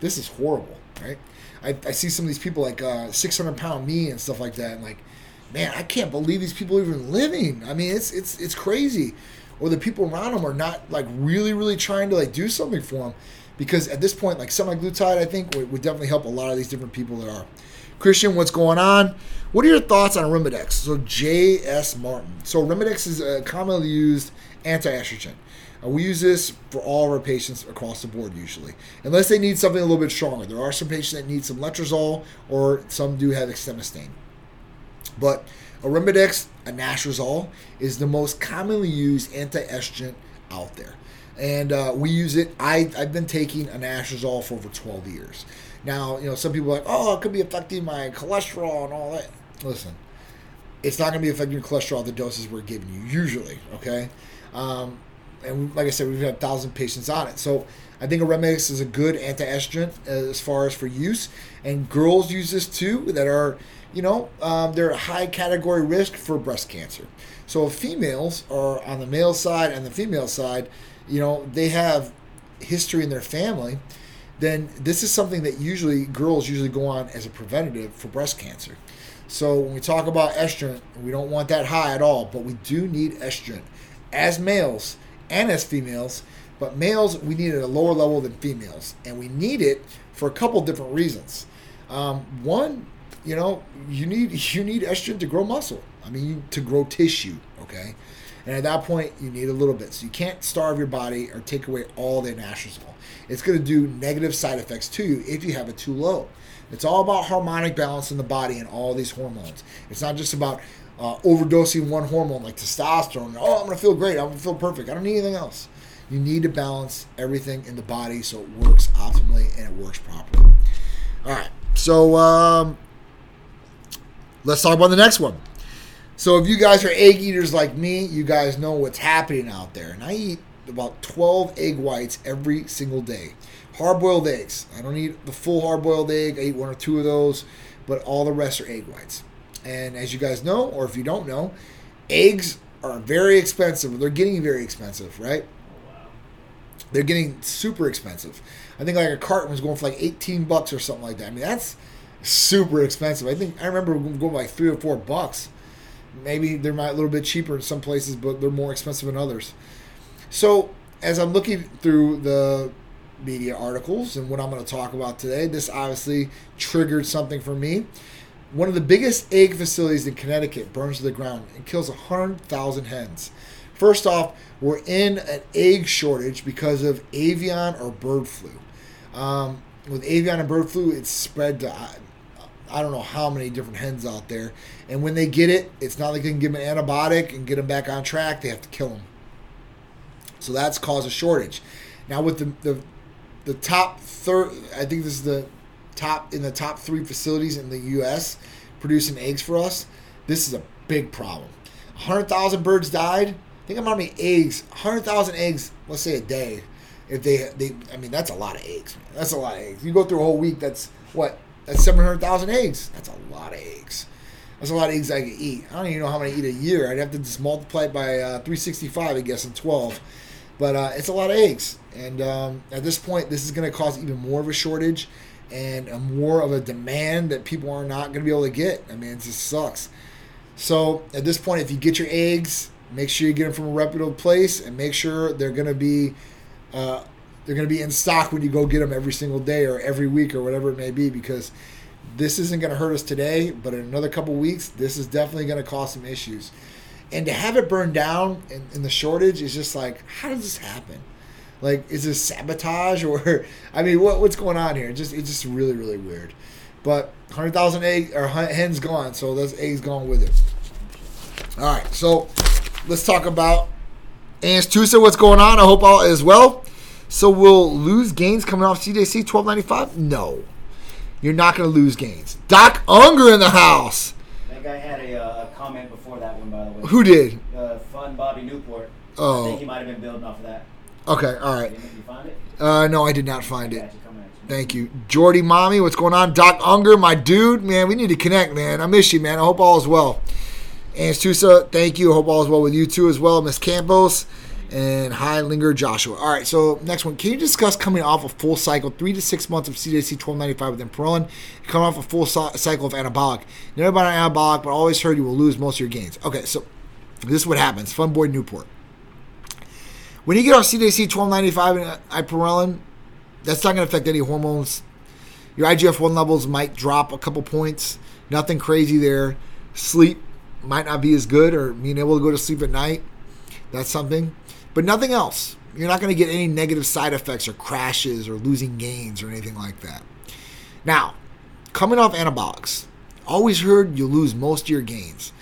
This is horrible. right? I, I see some of these people like uh, 600 pound me and stuff like that, and like, man, I can't believe these people are even living. I mean, it's it's it's crazy. Or the people around them are not like really really trying to like do something for them, because at this point, like semaglutide, I think would, would definitely help a lot of these different people that are. Christian, what's going on? What are your thoughts on Arimidex? So J.S. Martin. So Arimidex is a commonly used anti-estrogen. Uh, we use this for all of our patients across the board usually, unless they need something a little bit stronger. There are some patients that need some letrozole, or some do have exemestane. But Arimidex, anastrozole, is the most commonly used anti-estrogen out there. And uh, we use it. I, I've been taking anastrozole for over 12 years. Now, you know, some people are like, oh, it could be affecting my cholesterol and all that. Listen, it's not going to be affecting your cholesterol the doses we're giving you, usually, okay? Um, and like I said, we've had thousand patients on it. So I think Arimidex is a good anti-estrogen as far as for use. And girls use this too that are, you know, um, they're a high category risk for breast cancer. So if females are on the male side and the female side, you know, they have history in their family – then this is something that usually girls usually go on as a preventative for breast cancer. So when we talk about estrogen, we don't want that high at all, but we do need estrogen as males and as females. But males, we need it at a lower level than females, and we need it for a couple different reasons. Um, one, you know, you need you need estrogen to grow muscle. I mean, to grow tissue. Okay, and at that point, you need a little bit. So you can't starve your body or take away all the anastrozole. It's going to do negative side effects to you if you have it too low. It's all about harmonic balance in the body and all these hormones. It's not just about uh, overdosing one hormone like testosterone. Oh, I'm going to feel great. I'm going to feel perfect. I don't need anything else. You need to balance everything in the body so it works optimally and it works properly. All right. So um, let's talk about the next one. So if you guys are egg eaters like me, you guys know what's happening out there. And I eat about 12 egg whites every single day. Hard boiled eggs. I don't eat the full hard boiled egg. I eat one or two of those, but all the rest are egg whites. And as you guys know, or if you don't know, eggs are very expensive. They're getting very expensive, right? They're getting super expensive. I think like a carton was going for like 18 bucks or something like that. I mean, that's super expensive. I think I remember going like three or four bucks. Maybe they're a little bit cheaper in some places, but they're more expensive in others. So as I'm looking through the media articles and what I'm going to talk about today, this obviously triggered something for me. One of the biggest egg facilities in Connecticut burns to the ground and kills 100,000 hens. First off, we're in an egg shortage because of avian or bird flu. Um, with avian and bird flu, it's spread to I, I don't know how many different hens out there. And when they get it, it's not like they can give them an antibiotic and get them back on track. They have to kill them. So that's caused a shortage. Now with the the, the top third, I think this is the top in the top three facilities in the U.S. producing eggs for us. This is a big problem. hundred thousand birds died. Think about how many eggs. hundred thousand eggs. Let's say a day. If they they, I mean that's a lot of eggs. Man. That's a lot of eggs. You go through a whole week. That's what. That's seven hundred thousand eggs. That's a lot of eggs. That's a lot of eggs I could eat. I don't even know how many I eat a year. I'd have to just multiply it by uh, 365, I guess, and 12. But uh, it's a lot of eggs, and um, at this point, this is going to cause even more of a shortage and a more of a demand that people are not going to be able to get. I mean, it just sucks. So at this point, if you get your eggs, make sure you get them from a reputable place, and make sure they're going to be uh, they're going to be in stock when you go get them every single day or every week or whatever it may be, because this isn't going to hurt us today, but in another couple weeks, this is definitely going to cause some issues and to have it burned down in, the shortage is just like how does this happen? Like is this sabotage or i mean what, what's going on here? Just it's just really really weird. But 100000 egg or hens gone so those eggs gone with it. All right so let's talk about Ans Tusa, what's going on? I hope all is well. So we'll lose gains coming off cjc 1295 no. You're not going to lose gains. Doc unger in the house. That guy had a, uh, a comment before that one, by the way. Who did? Uh, Fun Bobby Newport. Oh. I think he might have been building off of that. Okay, all right. Did you find it? Uh, no, I did not find it. got you coming at you. Thank you. Jordy Mommy, what's going on? Doc Unger, my dude, man, we need to connect, man. I miss you, man. I hope all is well. Ans Tusa, thank you. I hope all is well with you too as well. Miss Campos. And hi, Linger Joshua. All right, so next one. Can you discuss coming off a full cycle, three to six months of CJC 1295 with Ipamorelin, coming off a full cycle of anabolic? Never been an anabolic, but I always heard you will lose most of your gains. Okay, so this is what happens. Fun boy Newport. When you get off CJC 1295 and uh, Ipamorelin, that's not going to affect any hormones. Your IGF 1 levels might drop a couple points. Nothing crazy there. Sleep might not be as good, or being able to go to sleep at night. That's something but nothing else. You're not going to get any negative side effects or crashes or losing gains or anything like that. Now, coming off anabolics, always heard you lose most of your gains.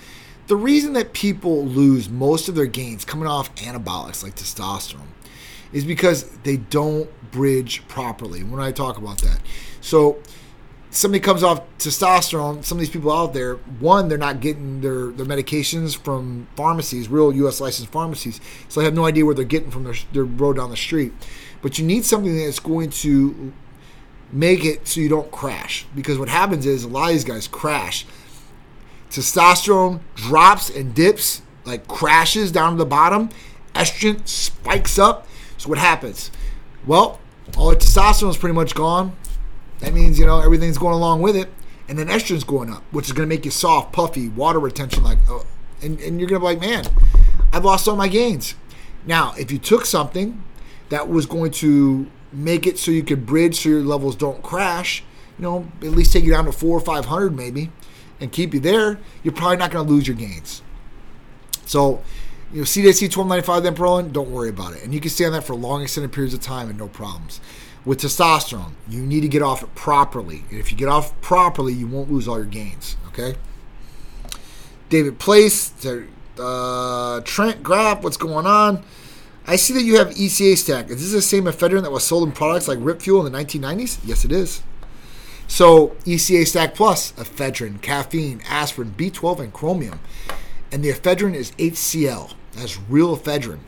The reason that people lose most of their gains coming off anabolics like testosterone is because they don't bridge properly. When I talk about that, so somebody comes off testosterone, some of these people out there, one, they're not getting their, their medications from pharmacies, real U.S. licensed pharmacies, so they have no idea where they're getting from their, their road down the street. But you need something that's going to make it so you don't crash. Because what happens is a lot of these guys crash. Testosterone drops and dips, like crashes down to the bottom. Estrogen spikes up. So what happens? Well, all the testosterone is pretty much gone that means, you know, everything's going along with it. And then estrogen's going up, which is going to make you soft, puffy, water retention. Like, oh, and, and you're going to be like, man, I've lost all my gains. Now, if you took something that was going to make it so you could bridge so your levels don't crash, you know, at least take you down to four or 500 maybe and keep you there, you're probably not going to lose your gains. So, you know, CJC 1295 then Perolin, don't worry about it. And you can stay on that for long extended periods of time and no problems with testosterone, you need to get off it properly. And if you get off properly, you won't lose all your gains. Okay. David Place, uh, Trent Graff, what's going on? I see that you have ECA stack. Is this the same ephedrine that was sold in products like Rip Fuel in the 1990s? Yes, it is. So ECA stack plus ephedrine, caffeine, aspirin, B12, and chromium. And the ephedrine is HCl. That's real ephedrine.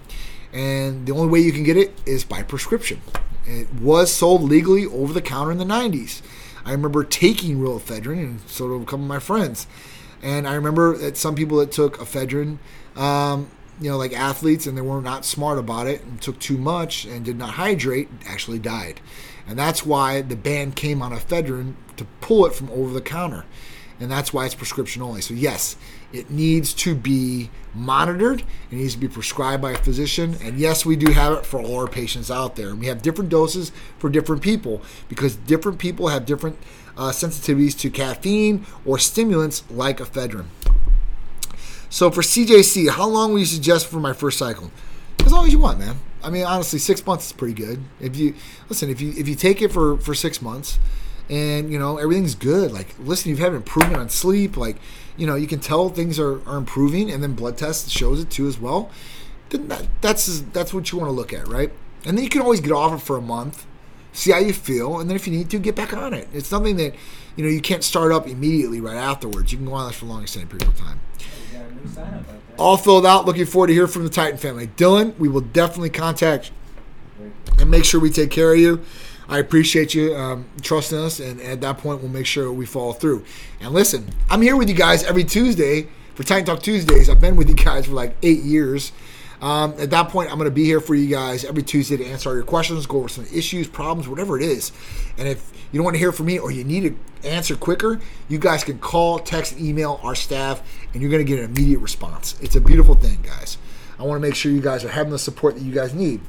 And the only way you can get it is by prescription. It was sold legally over the counter in the 90s. I remember taking real ephedrine, and so did a couple of my friends. And I remember that some people that took ephedrine, um, you know, like athletes, and they were not smart about it and took too much and did not hydrate, actually died. And that's why the ban came on ephedrine to pull it from over the counter. And that's why it's prescription only. So, yes, it needs to be monitored. It needs to be prescribed by a physician. And yes, we do have it for all our patients out there. And we have different doses for different people because different people have different uh, sensitivities to caffeine or stimulants like ephedrine. So for CJC, how long would you suggest for my first cycle? As long as you want, man. I mean, honestly, six months is pretty good. If you listen, if you if you take it for for six months, and you know everything's good, like listen, you've had improvement on sleep, like you know, you can tell things are, are improving, and then blood test shows it too as well. Then that, that's that's what you want to look at, right? And then you can always get off it for a month, see how you feel, and then if you need to, get back on it. It's something that you know you can't start up immediately right afterwards. You can go on this for a long extended period of time. All filled out. Looking forward to hear from the Titan family. Dylan, we will definitely contact and make sure we take care of you. I appreciate you um, trusting us, and at that point, we'll make sure we follow through. And listen, I'm here with you guys every Tuesday for Titan Talk Tuesdays. I've been with you guys for like eight years. Um, at that point, I'm going to be here for you guys every Tuesday to answer all your questions, go over some issues, problems, whatever it is. And if you don't want to hear from me or you need an answer quicker, you guys can call, text, email our staff, and you're going to get an immediate response. It's a beautiful thing, guys. I want to make sure you guys are having the support that you guys need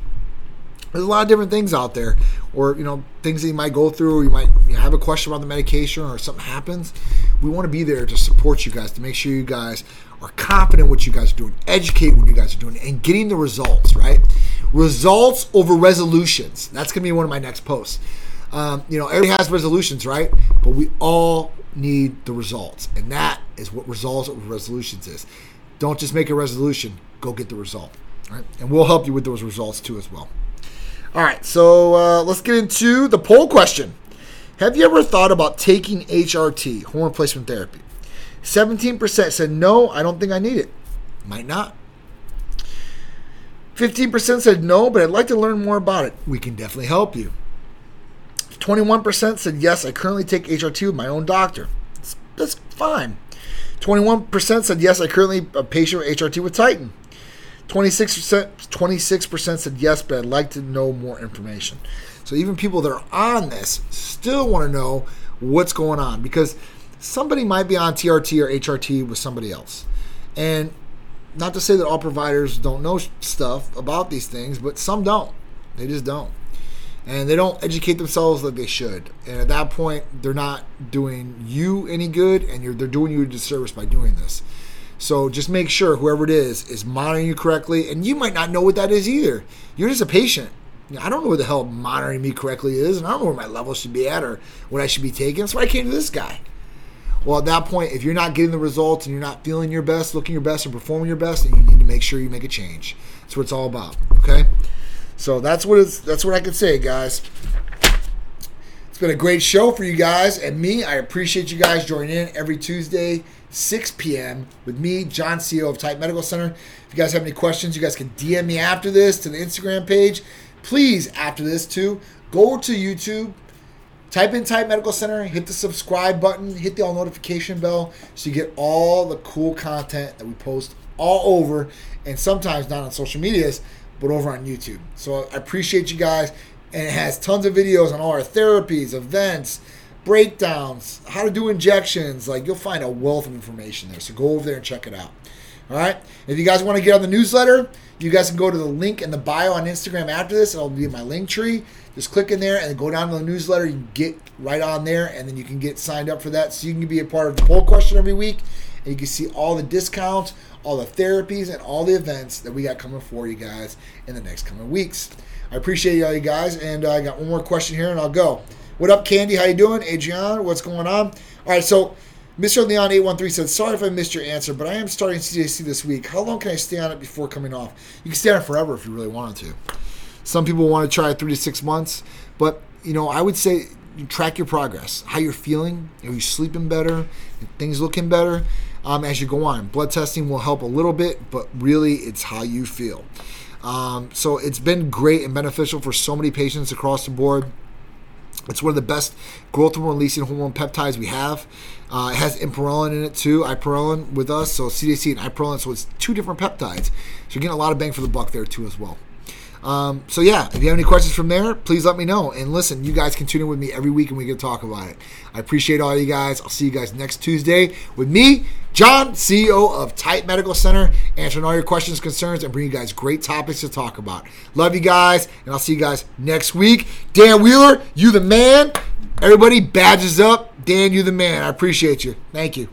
there's a lot of different things out there or you know things that you might go through or you might have a question about the medication or something happens we want to be there to support you guys to make sure you guys are confident what you guys are doing educate what you guys are doing and getting the results right? Results over resolutions. That's going to be one of my next posts. Um, you know everybody has resolutions right? But we all need the results and that is what results over resolutions is. Don't just make a resolution go get the result right? And we'll help you with those results too as well. All right, so uh, let's get into the poll question. Have you ever thought about taking HRT, hormone replacement therapy? 17% said no, I don't think I need it. Might not. 15% said no, but I'd like to learn more about it. We can definitely help you. 21% said yes, I currently take HRT with my own doctor. That's, that's fine. 21% said yes, I currently a patient with HRT with Titan. 26%, 26% said yes, but I'd like to know more information. So even people that are on this still want to know what's going on because somebody might be on TRT or HRT with somebody else. And not to say that all providers don't know stuff about these things, but some don't. They just don't. And they don't educate themselves like they should. And at that point, they're not doing you any good, and they're doing you a disservice by doing this. So just make sure whoever it is is monitoring you correctly. And you might not know what that is either. You're just a patient. I don't know what the hell monitoring me correctly is, and I don't know where my level should be at or what I should be taking. That's why I came to this guy. Well, at that point, if you're not getting the results and you're not feeling your best, looking your best, and performing your best, you need to make sure you make a change. That's what it's all about. Okay. So that's what it's, that's what I can say, guys. It's been a great show for you guys and me. I appreciate you guys joining in every Tuesday, 6 p.m. with me, John CEO of Titan Medical Center. If you guys have any questions, you guys can DM me after this to the Instagram page. Please, after this too, go to YouTube, type in Titan Medical Center, hit the subscribe button, hit the all notification bell so you get all the cool content that we post all over and sometimes not on social medias but over on YouTube. So I appreciate you guys. And it has tons of videos on all our therapies, events, breakdowns, how to do injections. Like you'll find a wealth of information there. So go over there and check it out. All right. If you guys want to get on the newsletter, you guys can go to the link in the bio on Instagram after this. It'll be in my link tree. Just click in there and go down to the newsletter. You can get right on there, and then you can get signed up for that. So you can be a part of the poll question every week, and you can see all the discounts, all the therapies, and all the events that we got coming for you guys in the next coming weeks. I appreciate all you guys, and uh, I got one more question here, and I'll go. What up, Candy? How you doing, Adrian? What's going on? All right, so Mr. Leon eight one three said, "Sorry if I missed your answer, but I am starting CJC this week. How long can I stay on it before coming off? You can stay on it forever if you really wanted to. Some people want to try three to six months, but you know, I would say track your progress, how you're feeling, are you sleeping better, things looking better." um, as you go on. Blood testing will help a little bit, but really it's how you feel. Um, so it's been great and beneficial for so many patients across the board. It's one of the best growth hormone releasing hormone peptides we have. Uh, it has ipamorelin in it too, ipamorelin with us, so CJC and ipamorelin. So it's two different peptides. So you're getting a lot of bang for the buck there too as well. Um, so yeah, if you have any questions from there, please let me know. And listen, you guys can tune in with me every week and we can talk about it. I appreciate all you guys. I'll see you guys next Tuesday with me, John, CEO of Titan Medical Center, answering all your questions, concerns, and bring you guys great topics to talk about. Love you guys, and I'll see you guys next week. Dan Wheeler, you the man. Everybody, badges up. Dan, you the man. I appreciate you. Thank you.